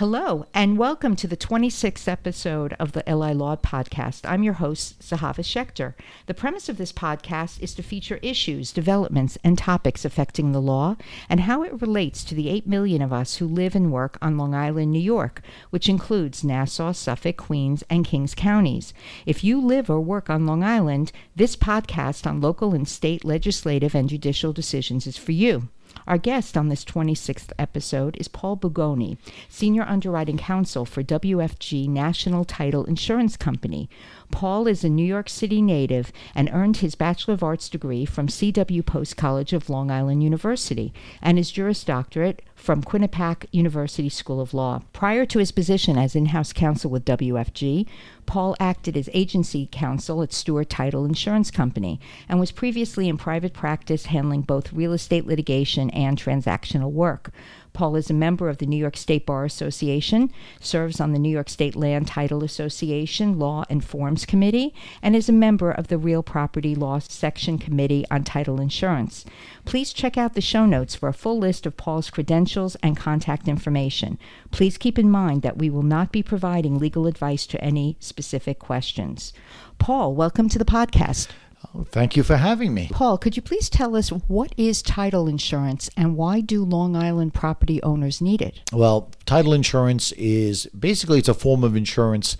Hello, and welcome to the 26th episode of the LI Law Podcast. I'm your host, Zehava Schechter. The premise of this podcast is to feature issues, developments, and topics affecting the law and how it relates to the 8 million of us who live and work on Long Island, New York, which includes Nassau, Suffolk, Queens, and Kings counties. If you live or work on Long Island, this podcast on local and state legislative and judicial decisions is for you. Our guest on this 26th episode is Paul Bugoni, Senior Underwriting Counsel for WFG National Title Insurance Company. Paul is a New York City native and earned his Bachelor of Arts degree from C.W. Post College of Long Island University and his Juris Doctorate from Quinnipiac University School of Law. Prior to his position as in house counsel with WFG, Paul acted as agency counsel at Stewart Title Insurance Company and was previously in private practice handling both real estate litigation and transactional work. Paul is a member of the New York State Bar Association, serves on the New York State Land Title Association Law and Forms Committee, and is a member of the Real Property Law Section Committee on Title Insurance. Please check out the show notes for a full list of Paul's credentials and contact information. Please keep in mind that we will not be providing legal advice to any specific questions. Paul, welcome to the podcast. Oh, thank you for having me. Paul, could you please tell us what is title insurance and why do Long Island property owners need it? Well, title insurance is basically it's a form of insurance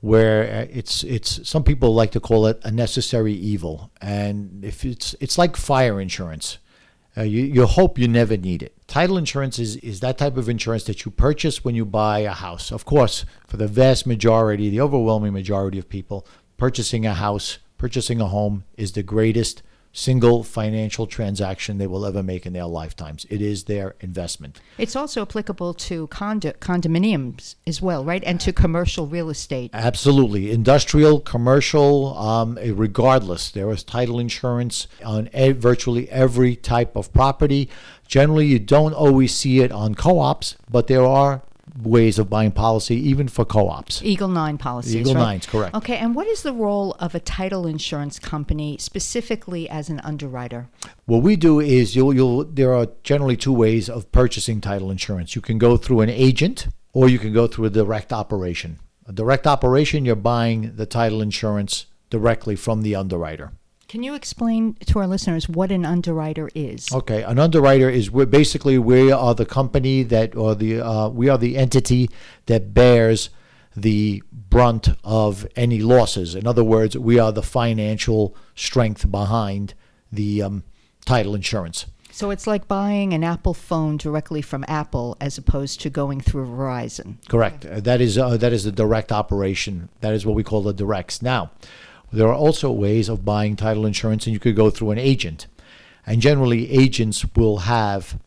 where uh, it's it's some people like to call it a necessary evil, and if it's it's like fire insurance. Uh, you, you hope you never need it. Title insurance is, is that type of insurance that you purchase when you buy a house. Of course, for the vast majority, the overwhelming majority of people, purchasing a house purchasing a home is the greatest single financial transaction they will ever make in their lifetimes. It is their investment. It's also applicable to condo- condominiums as well, right? And to commercial real estate. Absolutely. Industrial, commercial, um, regardless. There is title insurance on e- virtually every type of property. Generally, you don't always see it on co ops, but there are ways of buying policy, even for co-ops. Eagle Nine policies. Eagle right? Nines, correct. Okay, and what is the role of a title insurance company specifically as an underwriter? What we do is you'll you'll there are generally two ways of purchasing title insurance. You can go through an agent or you can go through a direct operation. A direct operation, you're buying the title insurance directly from the underwriter. Can you explain to our listeners what an underwriter is? Okay, an underwriter is we're basically we are the company that or the uh, we are the entity that bears the brunt of any losses. In other words, we are the financial strength behind the um, title insurance. So it's like buying an Apple phone directly from Apple as opposed to going through Verizon. Correct. Uh, that is uh, that is a direct operation. That is what we call the directs. Now, there are also ways of buying title insurance, and you could go through an agent. And generally, agents will have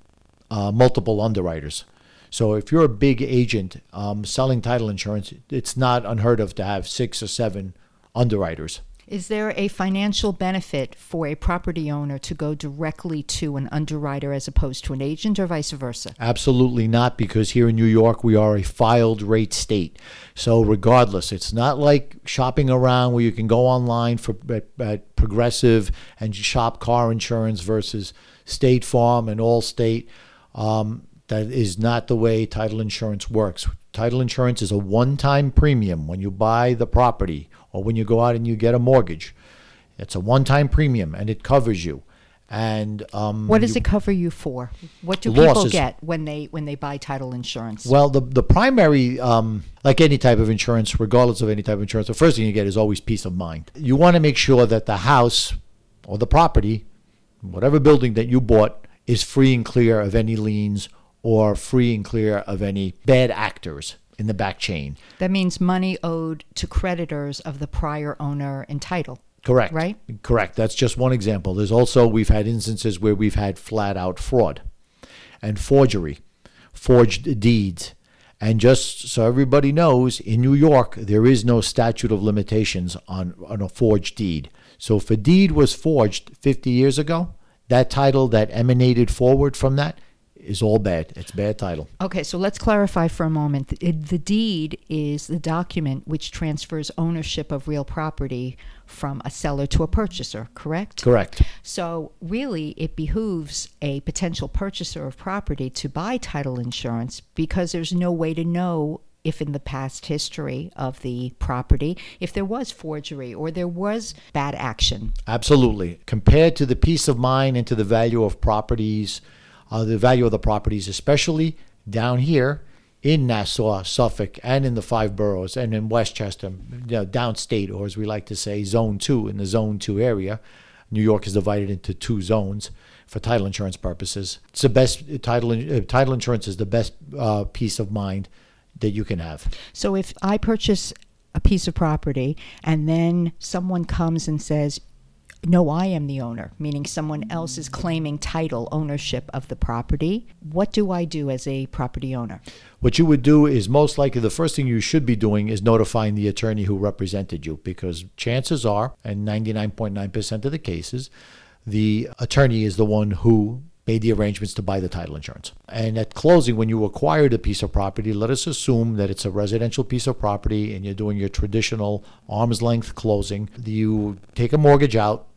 uh, multiple underwriters. So if you're a big agent um, selling title insurance, it's not unheard of to have six or seven underwriters. Is there a financial benefit for a property owner to go directly to an underwriter as opposed to an agent or vice versa? Absolutely not, because here in New York, we are a filed rate state. So, regardless, it's not like shopping around where you can go online for at, at Progressive and shop car insurance versus State Farm and Allstate. Um, that is not the way title insurance works. Title insurance is a one time premium when you buy the property or when you go out and you get a mortgage. It's a one time premium and it covers you. And um, What does you- it cover you for? What do people get when they when they buy title insurance? Well, the the primary, um, like any type of insurance, regardless of any type of insurance, the first thing you get is always peace of mind. You want to make sure that the house or the property, whatever building that you bought, is free and clear of any liens or free and clear of any bad actors in the back chain. that means money owed to creditors of the prior owner in title. Correct. Right? Correct. That's just one example. There's also we've had instances where we've had flat out fraud and forgery, forged deeds. And just so everybody knows, in New York, there is no statute of limitations on, on a forged deed. So if a deed was forged 50 years ago, that title that emanated forward from that is all bad. It's bad title. Okay, so let's clarify for a moment. The, the deed is the document which transfers ownership of real property from a seller to a purchaser, correct? Correct. So, really, it behooves a potential purchaser of property to buy title insurance because there's no way to know if in the past history of the property, if there was forgery or there was bad action. Absolutely. Compared to the peace of mind and to the value of properties, uh, the value of the properties, especially down here in Nassau, Suffolk, and in the five boroughs, and in Westchester, you know, downstate, or as we like to say, Zone 2, in the Zone 2 area. New York is divided into two zones for title insurance purposes. It's the best title. Uh, title insurance is the best uh, peace of mind that you can have. So if I purchase a piece of property and then someone comes and says, no, I am the owner, meaning someone else is claiming title ownership of the property. What do I do as a property owner? What you would do is most likely the first thing you should be doing is notifying the attorney who represented you because chances are, and 99.9% of the cases, the attorney is the one who made the arrangements to buy the title insurance. And at closing, when you acquired a piece of property, let us assume that it's a residential piece of property and you're doing your traditional arm's length closing. You take a mortgage out.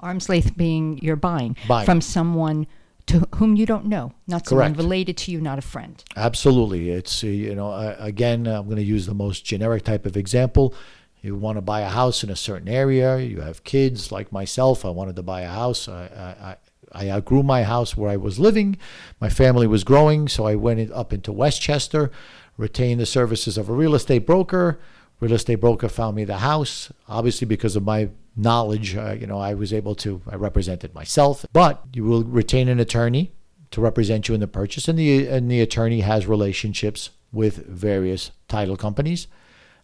Arm's length being you're buying, Buying. from someone to whom you don't know, not someone Correct. related to you, not a friend. Absolutely. It's, uh, you know, again, I'm going to use the most generic type of example. You want to buy a house in a certain area, you have kids like myself. I wanted to buy a house. I, I, I outgrew my house where I was living. My family was growing, so I went up into Westchester, retained the services of a real estate broker. Real estate broker found me the house. Obviously, because of my knowledge, uh, you know, I was able to. I represented myself, but you will retain an attorney to represent you in the purchase, and the and the attorney has relationships with various title companies,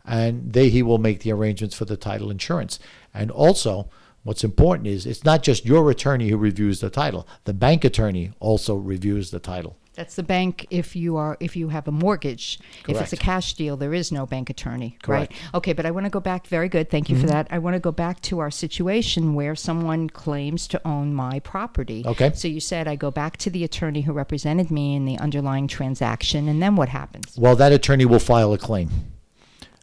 and they he will make the arrangements for the title insurance. And also, what's important is it's not just your attorney who reviews the title; the bank attorney also reviews the title. That's the bank if you are if you have a mortgage. If it's a cash deal, there is no bank attorney, Correct. right? Okay, but I want to go back. Very good, thank you for mm-hmm. that. I want to go back to our situation where someone claims to own my property. Okay. So you said I go back to the attorney who represented me in the underlying transaction, and then what happens? Well, that attorney will file a claim.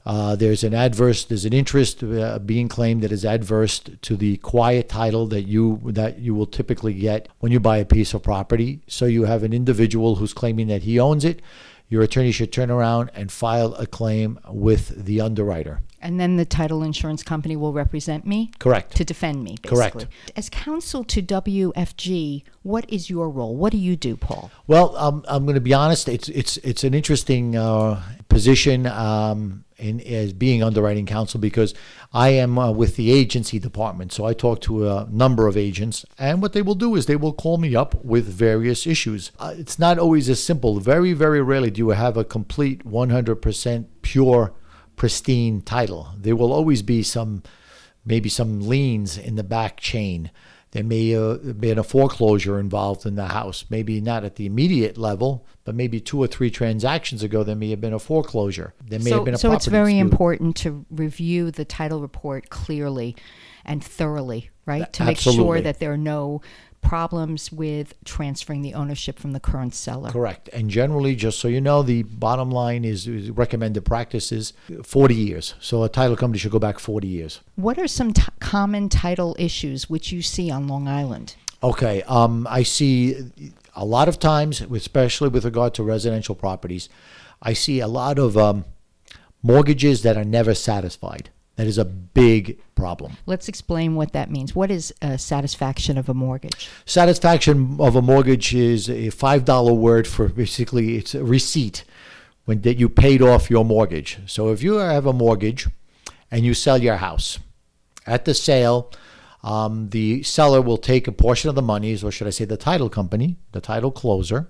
Uh, there's an adverse, there's an interest uh, being claimed that is adverse to the quiet title that you that you will typically get when you buy a piece of property. So you have an individual who's claiming that he owns it. Your attorney should turn around and file a claim with the underwriter. And then the title insurance company will represent me Correct. to defend me. Basically. Correct. As counsel to WFG, what is your role? What do you do, Paul? Well, um, I'm going to be honest. It's it's it's an interesting uh, position um, in as being underwriting counsel because I am uh, with the agency department. So I talk to a number of agents, and what they will do is they will call me up with various issues. Uh, it's not always as simple. Very very rarely do you have a complete 100% pure, pristine title. There will always be some maybe some liens in the back chain. There may uh, have been a foreclosure involved in the house. Maybe not at the immediate level, but maybe two or three transactions ago, there may have been a foreclosure. There may so, have been a so it's very dispute. important to review the title report clearly and thoroughly, right? To make sure that there are no problems with transferring the ownership from the current seller. Correct. And generally, just so you know, the bottom line is, is recommended practices 40 years. So a title company should go back 40 years. What are some t- common title issues which you see on Long Island? Okay. Um, I see a lot of times, especially with regard to residential properties, I see a lot of um, mortgages that are never satisfied. That is a big problem. Let's explain what that means. What is uh, satisfaction of a mortgage? Satisfaction of a mortgage is a five dollar word for basically it's a receipt when that you paid off your mortgage. So if you have a mortgage and you sell your house, at the sale, um, the seller will take a portion of the monies, or should I say, the title company, the title closer,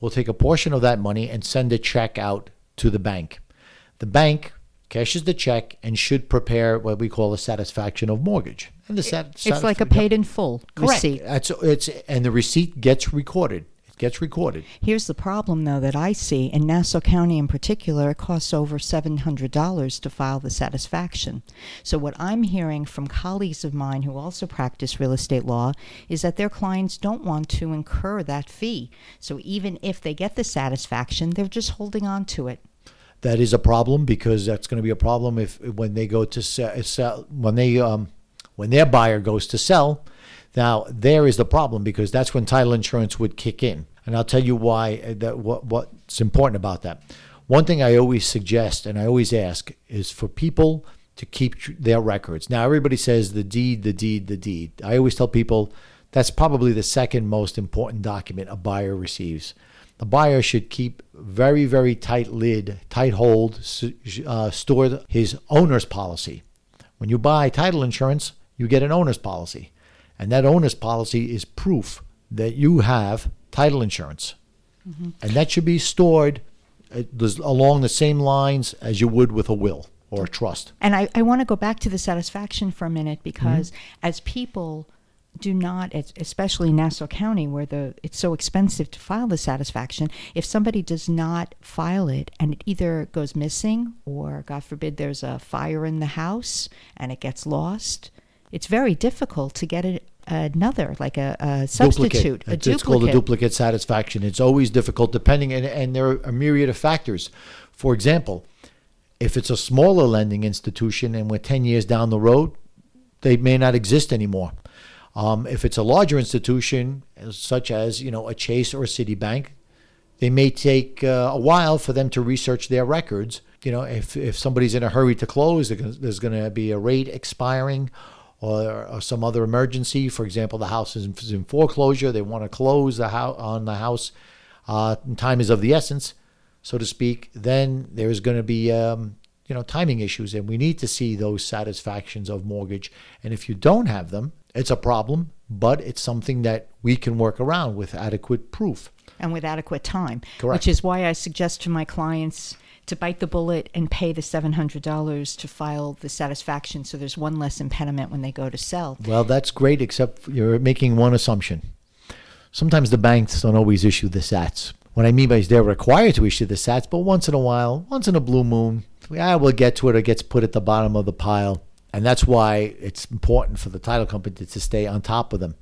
will take a portion of that money and send a check out to the bank. The bank cashes the check and should prepare what we call a satisfaction of mortgage. And the sat- It's like a paid in full Correct. receipt. That's it's and the receipt gets recorded. It gets recorded. Here's the problem, though, that I see in Nassau County in particular, it costs over $700 to file the satisfaction. So, what I'm hearing from colleagues of mine who also practice real estate law is that their clients don't want to incur that fee. So, even if they get the satisfaction, they're just holding on to it. That is a problem because that's going to be a problem if when they go to sell, sell when they um, when their buyer goes to sell. Now there is the problem because that's when title insurance would kick in, and I'll tell you why. uh, That what what's important about that. One thing I always suggest and I always ask is for people to keep their records. Now everybody says the deed, the deed, the deed. I always tell people that's probably the second most important document a buyer receives. The buyer should keep very, very tight lid, tight hold, uh, store his owner's policy. When you buy title insurance, you get an owner's policy. And that owner's policy is proof that you have title insurance. And that should be stored uh, along the same lines as you would with a will or a trust. And I, I want to go back to the satisfaction for a minute because as people do not, especially in Nassau County, where the it's so expensive to file the satisfaction, if somebody does not file it and it either goes missing or, God forbid, there's a fire in the house and it gets lost, it's very difficult to get it another, like a, a substitute, a It's, duplicate. it's called a duplicate satisfaction. It's always difficult depending, and, and there are a myriad of factors. For example, if it's a smaller lending institution and we're 10 years down the road, they may not exist anymore. Um, if it's a larger institution, such as you know a Chase or a Citibank, they may take uh, a while for them to research their records. You know, if, if somebody's in a hurry to close, there's going to be a rate expiring or, or some other emergency. For example, the house is in, is foreclosure. They want to close the house on the house. Uh, time is of the essence, so to speak. Then there's going to be um, you know timing issues, and we need to see those satisfactions of mortgage. And if you don't have them, it's a problem. But it's something that we can work around with adequate proof. and with adequate time. Correct. Which is why I suggest to my clients to bite the bullet and pay the $700 to file the satisfaction so there's one less impediment when they go to sell. Well, that's great, except you're making one assumption. Sometimes the banks don't always issue the SATs. What I mean by is they're required to issue the SATs, but once in a while, once in a blue moon, yeah, we'll get to it. It gets put at the bottom of the pile, and that's why it's important for the title company to stay on top of them.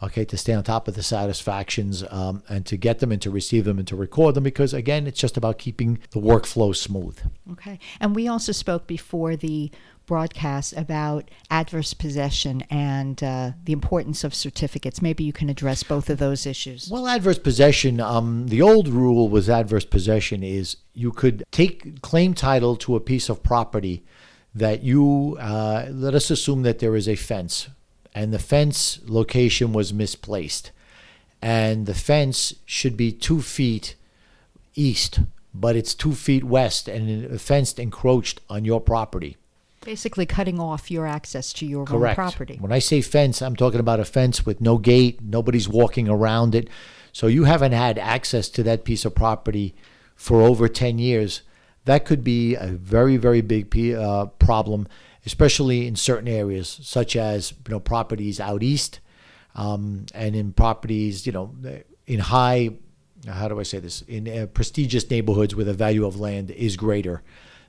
Okay, to stay on top of the satisfactions um, and to get them and to receive them and to record them, because again, it's just about keeping the workflow smooth. Okay. And we also spoke before the broadcast about adverse possession and uh, the importance of certificates. Maybe you can address both of those issues. Well, adverse possession. Um, the old rule was adverse possession is you could take claim title to a piece of property that you uh, let us assume that there is a fence, and the fence location was misplaced, and the fence should be two feet east, but it's two feet west, and the fence encroached on your property. Basically, cutting off your access to your own Correct. property. When I say fence, I'm talking about a fence with no gate, nobody's walking around it. So you haven't had access to that piece of property for over 10 years. That could be a very, very big p- uh, problem, especially in certain areas, such as you know properties out east, um, and in properties you know in high, how do I say this, in uh, prestigious neighborhoods where the value of land is greater.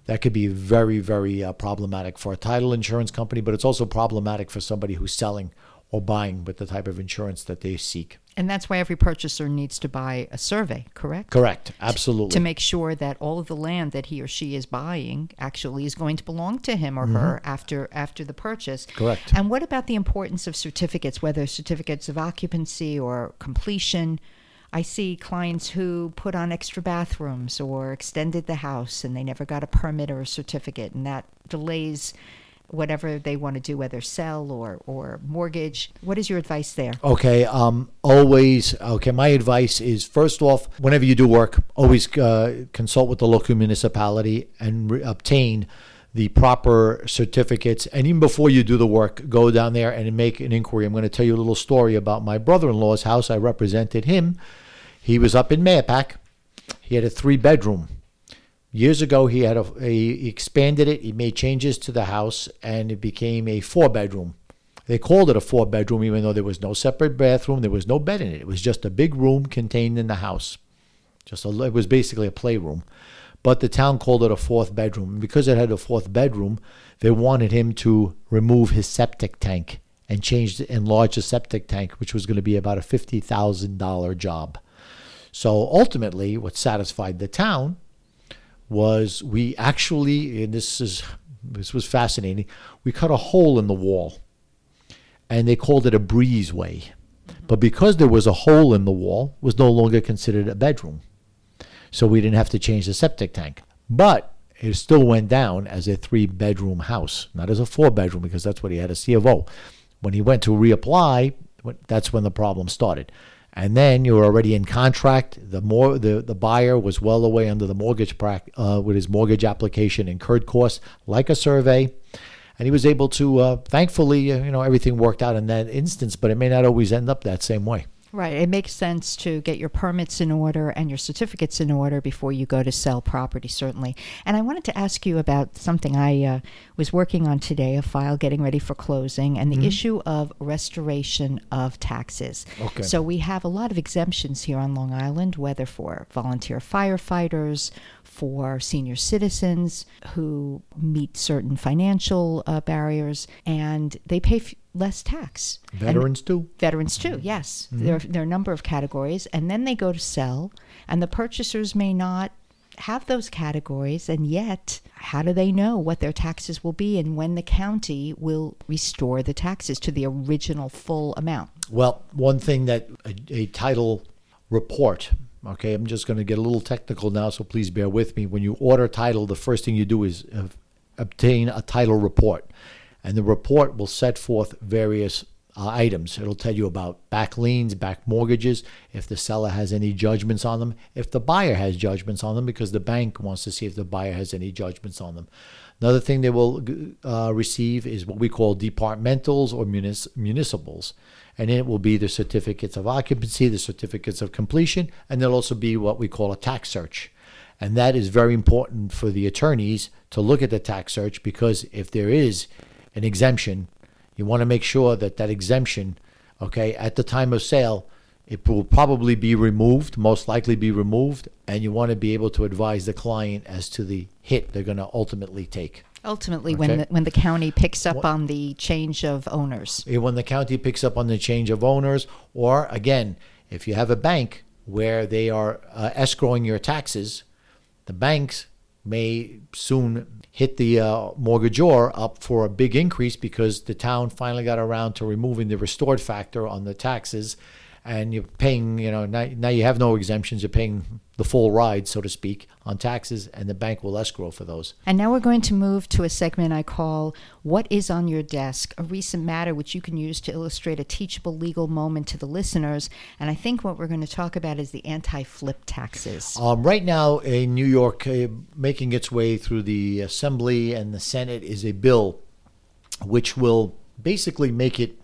That could be very, very uh, problematic for a title insurance company, but it's also problematic for somebody who's selling or buying with the type of insurance that they seek. And that's why every purchaser needs to buy a survey, correct? Correct. Absolutely. To make sure that all of the land that he or she is buying actually is going to belong to him or her after after the purchase. Mm-hmm. Correct. And what about the importance of certificates, whether certificates of occupancy or completion? I see clients who put on extra bathrooms or extended the house and they never got a permit or a certificate, and that delays whatever they want to do, whether sell or, or mortgage. What is your advice there? Okay. Um, always. Okay. My advice is first off, whenever you do work, always uh, consult with the local municipality and re- obtain the proper certificates. And even before you do the work, go down there and make an inquiry. I'm going to tell you a little story about my brother-in-law's house. I represented him. He was up in Mahopac. He had a three-bedroom. Years ago, he had a, he expanded it. He made changes to the house, and it became a four-bedroom. They called it a four bedroom, even though there was no separate bathroom, there was no bed in it. It was just a big room contained in the house. Just a, it was basically a playroom. But the town called it a fourth bedroom. Because it had a fourth bedroom, they wanted him to remove his septic tank and change enlarge the septic tank, which was going to be about a fifty thousand dollar job. So ultimately, what satisfied the town was we actually, and this is this was fascinating. We cut a hole in the wall, and they called it a breezeway. But because there was a hole in the wall, it was no longer considered a bedroom. So we didn't have to change the septic tank. But it still went down as a three bedroom house, not as a four bedroom, because that's what he had a C of O. When he went to reapply, that's when the problem started. And then you're already in contract. The more the, the buyer was well away under the mortgage uh, with his mortgage application, incurred costs like a survey, and he was able to. Uh, thankfully, uh, you know everything worked out in that instance, but it may not always end up that same way. Right. It makes sense to get your permits in order and your certificates in order before you go to sell property, certainly. And I wanted to ask you about something I uh, was working on today a file getting ready for closing and the mm-hmm. issue of restoration of taxes. Okay. So we have a lot of exemptions here on Long Island, whether for volunteer firefighters, for senior citizens who meet certain financial uh, barriers, and they pay. F- less tax. Veterans and too. Veterans too. Yes, mm-hmm. there there are a number of categories, and then they go to sell, and the purchasers may not have those categories, and yet how do they know what their taxes will be and when the county will restore the taxes to the original full amount? Well, one thing that a, a title report. Okay, I'm just going to get a little technical now, so please bear with me. When you order title, the first thing you do is uh, obtain a title report and the report will set forth various uh, items. It'll tell you about back liens, back mortgages, if the seller has any judgments on them, if the buyer has judgments on them, because the bank wants to see if the buyer has any judgments on them. Another thing they will uh, receive is what we call departmentals or munis- municipals. And it will be the certificates of occupancy, the certificates of completion, and there'll also be what we call a tax search. And that is very important for the attorneys to look at the tax search because if there is an exemption, you want to make sure that that exemption, okay, at the time of sale, it will probably be removed, most likely be removed, and you want to be able to advise the client as to the hit they're going to ultimately take. Ultimately, okay. when the, when the county picks up on the change of owners. When the county picks up on the change of owners, or again, if you have a bank where they are uh, escrowing your taxes, the banks may soon hit the uh, mortgagor up for a big increase because the town finally got around to removing the restored factor on the taxes and you're paying, you know, now, now you have no exemptions. You're paying the full ride, so to speak, on taxes, and the bank will escrow for those. And now we're going to move to a segment I call What is on Your Desk, a recent matter which you can use to illustrate a teachable legal moment to the listeners. And I think what we're going to talk about is the anti flip taxes. Um, right now in New York, uh, making its way through the Assembly and the Senate is a bill which will basically make it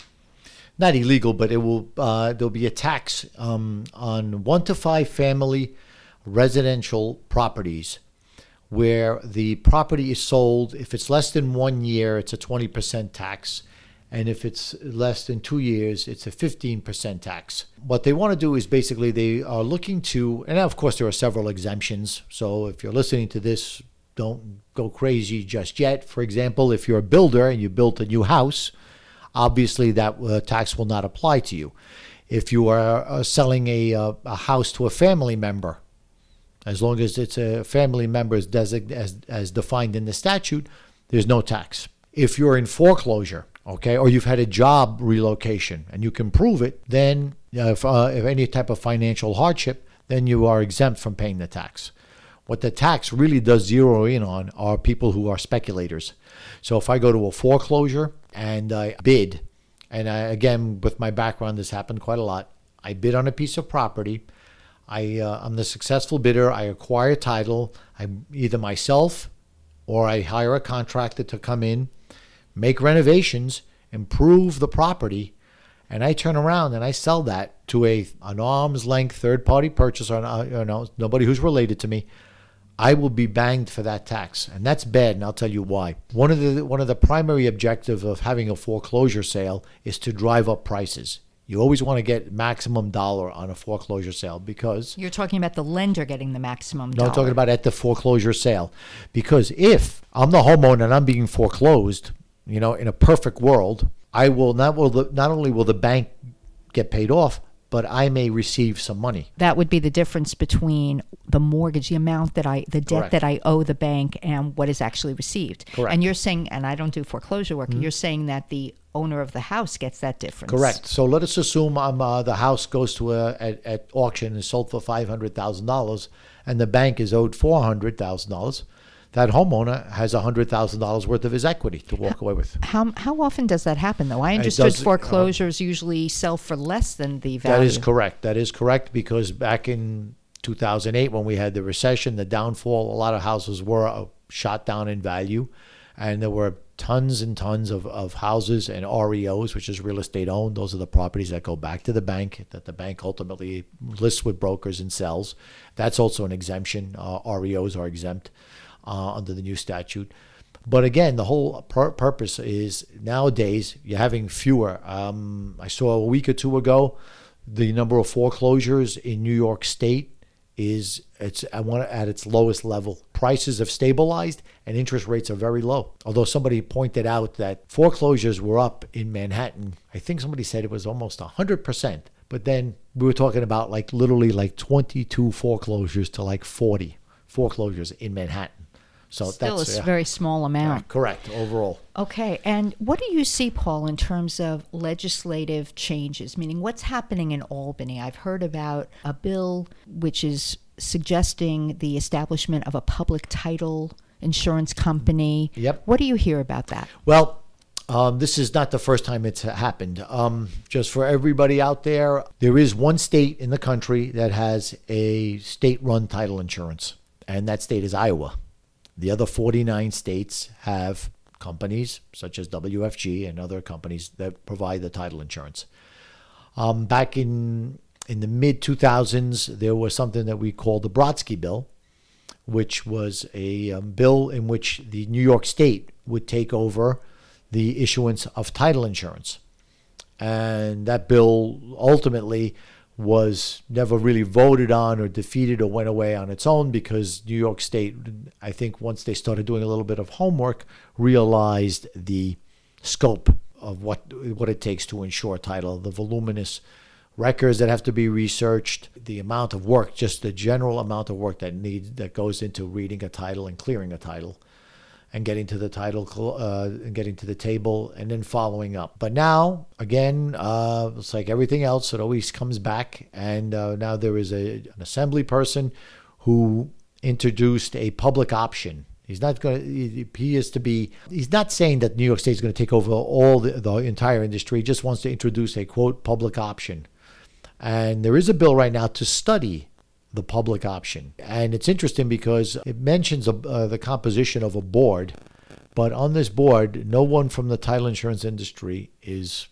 not illegal, but it will uh, there'll be a tax um, on one to five family residential properties where the property is sold. If it's less than one year, it's a 20% tax. And if it's less than two years, it's a 15% tax. What they want to do is basically they are looking to, and of course, there are several exemptions. So if you're listening to this, don't go crazy just yet. For example, if you're a builder and you built a new house, obviously that uh, tax will not apply to you. If you are uh, selling a, uh, a house to a family member, as long as it's a family member as, as, as defined in the statute, there's no tax. If you're in foreclosure, okay, or you've had a job relocation and you can prove it, then if, uh, if any type of financial hardship, then you are exempt from paying the tax. What the tax really does zero in on are people who are speculators. So if I go to a foreclosure and I bid, and I, again, with my background, this happened quite a lot. I bid on a piece of property. I, uh, I'm the successful bidder. I acquire title. I either myself or I hire a contractor to come in, make renovations, improve the property, and I turn around and I sell that to a an arm's length third party purchaser, uh, you know, nobody who's related to me, I will be banged for that tax, and that's bad. And I'll tell you why. One of the one of the primary objective of having a foreclosure sale is to drive up prices. You always want to get maximum dollar on a foreclosure sale because You're talking about the lender getting the maximum no, dollar. I'm talking about at the foreclosure sale. Because if I'm the homeowner and I'm being foreclosed, you know, in a perfect world, I will not will the, not only will the bank get paid off, but I may receive some money. that would be the difference between the mortgage, the amount that I, the debt Correct. that I owe the bank, and what is actually received. Correct. Mm-hmm. And you're saying, and I don't do foreclosure work. You're saying that the owner of the house gets that difference. Correct. So let us assume um, uh, the house goes to a at, at auction and is sold for five hundred thousand dollars, and the bank is owed four hundred thousand dollars. That homeowner has hundred thousand dollars worth of his equity to walk away with. How how often does that happen though? I understood does- uh, foreclosures usually sell for less than the value. That is correct. That is correct because back in 2008, when we had the recession, the downfall, a lot of houses were uh, shot down in value, and there were tons and tons of, of houses and REOs, which is real estate owned. Those are the properties that go back to the bank that the bank ultimately lists with brokers and sells. That's also an exemption. Uh, REOs are exempt uh, under the new statute. But again, the whole pur- purpose is nowadays you're having fewer. Um, I saw a week or two ago the number of foreclosures in New York State is it's I want at its lowest level. Prices have stabilized and interest rates are very low. Although somebody pointed out that foreclosures were up in Manhattan. I think somebody said it was almost 100%. But then we were talking about like literally like 22 foreclosures to like 40 foreclosures in Manhattan. So Still a that's s- yeah. very small amount. correct overall. Okay, and what do you see, Paul, in terms of legislative changes? Meaning, what's happening in Albany? I've heard about a bill which is suggesting the establishment of a public title insurance company. Yep. What do you hear about that? Well, um, this is not the first time it's happened. Um, just for everybody out there, there is one state in the country that has a state run title insurance, and that state is Iowa. The other 49 states have companies such as WFG and other companies that provide the title insurance. Um, back in in the mid 2000s, there was something that we called the Brodsky Bill, which was a um, bill in which the New York State would take over the issuance of title insurance. And that bill ultimately was never really voted on or defeated or went away on its own because New York State, I think, once they started doing a little bit of homework, realized the scope of what what it takes to ensure title, the voluminous records that have to be researched, the amount of work, just the general amount of work that needs that goes into reading a title and clearing a title, and getting to the title uh, getting to the table, and then following up. But now, again, uh, it's like everything else; it always comes back. And uh, now there is a an assembly person who introduced a public option. He's not going to, he is to be, he's not saying that New York State is going to take over all the, the entire industry. He just wants to introduce a quote public option. And there is a bill right now to study the public option. And it's interesting because it mentions uh, the composition of a board, but on this board, no one from the title insurance industry is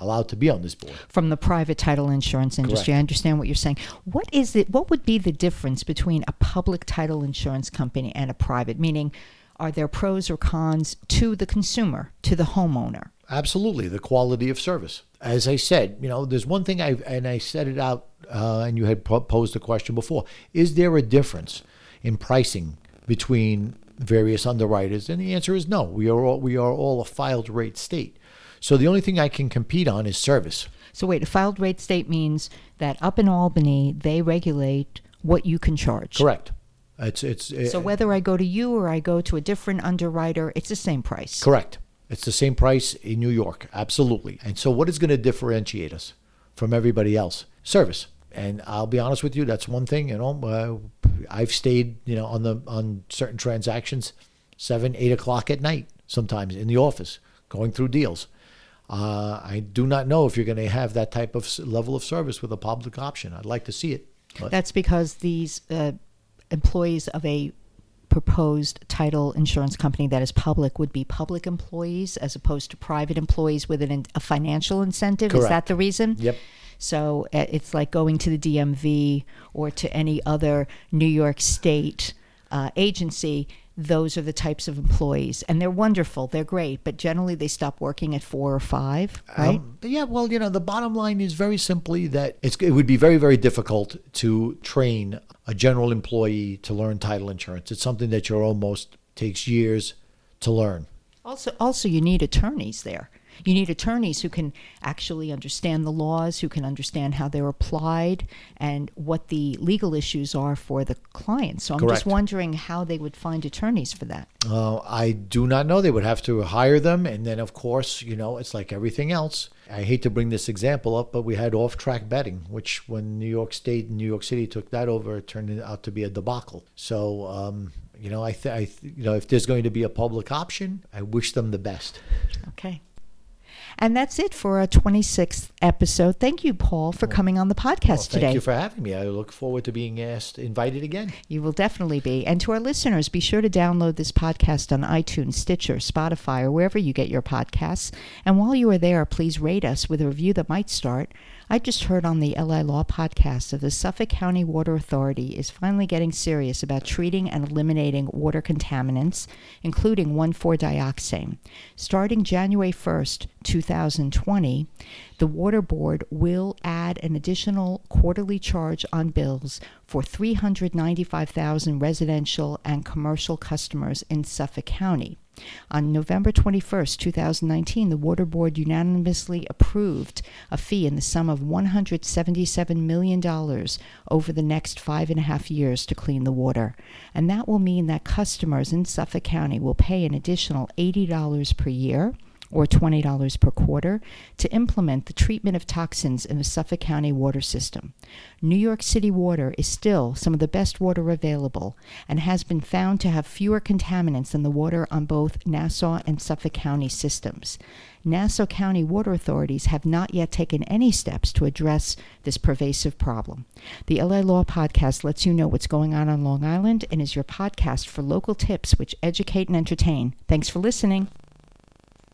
allowed to be on this board. From the private title insurance industry, Correct. I understand what you're saying. What is it? What would be the difference between a public title insurance company and a private? Meaning, are there pros or cons to the consumer, to the homeowner? Absolutely, the quality of service. As I said, you know, there's one thing I and I said it out, uh, and you had posed the question before: Is there a difference in pricing between various underwriters? And the answer is no. We are all we are all a filed rate state. So the only thing I can compete on is service. So wait, a filed rate state means that up in Albany they regulate what you can charge. Correct. It's it's So whether I go to you or I go to a different underwriter, it's the same price. Correct. It's the same price in New York, absolutely. And so, what is going to differentiate us from everybody else? Service. And I'll be honest with you, that's one thing. You know, uh, I've stayed, you know, on the on certain transactions, seven, eight o'clock at night, sometimes in the office, going through deals. Uh, I do not know if you're going to have that type of level of service with a public option. I'd like to see it. But That's because these uh, employees of a proposed title insurance company that is public would be public employees as opposed to private employees with an, a financial incentive. Is that the reason? Yep. So uh, it's like going to the DMV or to any other New York State uh, agency, those are the types of employees, and they're wonderful. They're great, but generally they stop working at four or five, right? Um, yeah, well, you know, the bottom line is very simply that it's, it would be very, very difficult to train a general employee to learn title insurance. It's something that you're almost takes years to learn. Also, also you need attorneys there. You need attorneys who can actually understand the laws, who can understand how they're applied, and what the legal issues are for the client. So I'm Correct. just wondering how they would find attorneys for that. Uh, I do not know. They would have to hire them. And then, of course, you know, it's like everything else. I hate to bring this example up, but we had off track betting, which when New York State and New York City took that over, it turned out to be a debacle. So, um, you know, I, th- I th- you know, if there's going to be a public option, I wish them the best. Okay. And that's it for our 26th episode. Thank you, Paul, for coming on the podcast Well, thank today. you for having me. I look forward to being asked, invited again. You will definitely be. And to our listeners, be sure to download this podcast on iTunes, Stitcher, Spotify, or wherever you get your podcasts. And while you are there, please rate us with a review that might start. I just heard on the LI Law podcast that the Suffolk County Water Authority is finally getting serious about treating and eliminating water contaminants, including 1,4-dioxane. Starting January 1st, 2020, the Water Board will add an additional quarterly charge on bills for 395,000 residential and commercial customers in Suffolk County. On November 21st, 2019, the Water Board unanimously approved a fee in the sum of $177 million over the next five and a half years to clean the water. And that will mean that customers in Suffolk County will pay an additional $80 per year or $20 per quarter to implement the treatment of toxins in the Suffolk County water system. New York City water is still some of the best water available and has been found to have fewer contaminants than the water on both Nassau and Suffolk County systems. Nassau County water authorities have not yet taken any steps to address this pervasive problem. The LI Law Podcast lets you know what's going on on Long Island and is your podcast for local tips which educate and entertain. Thanks for listening.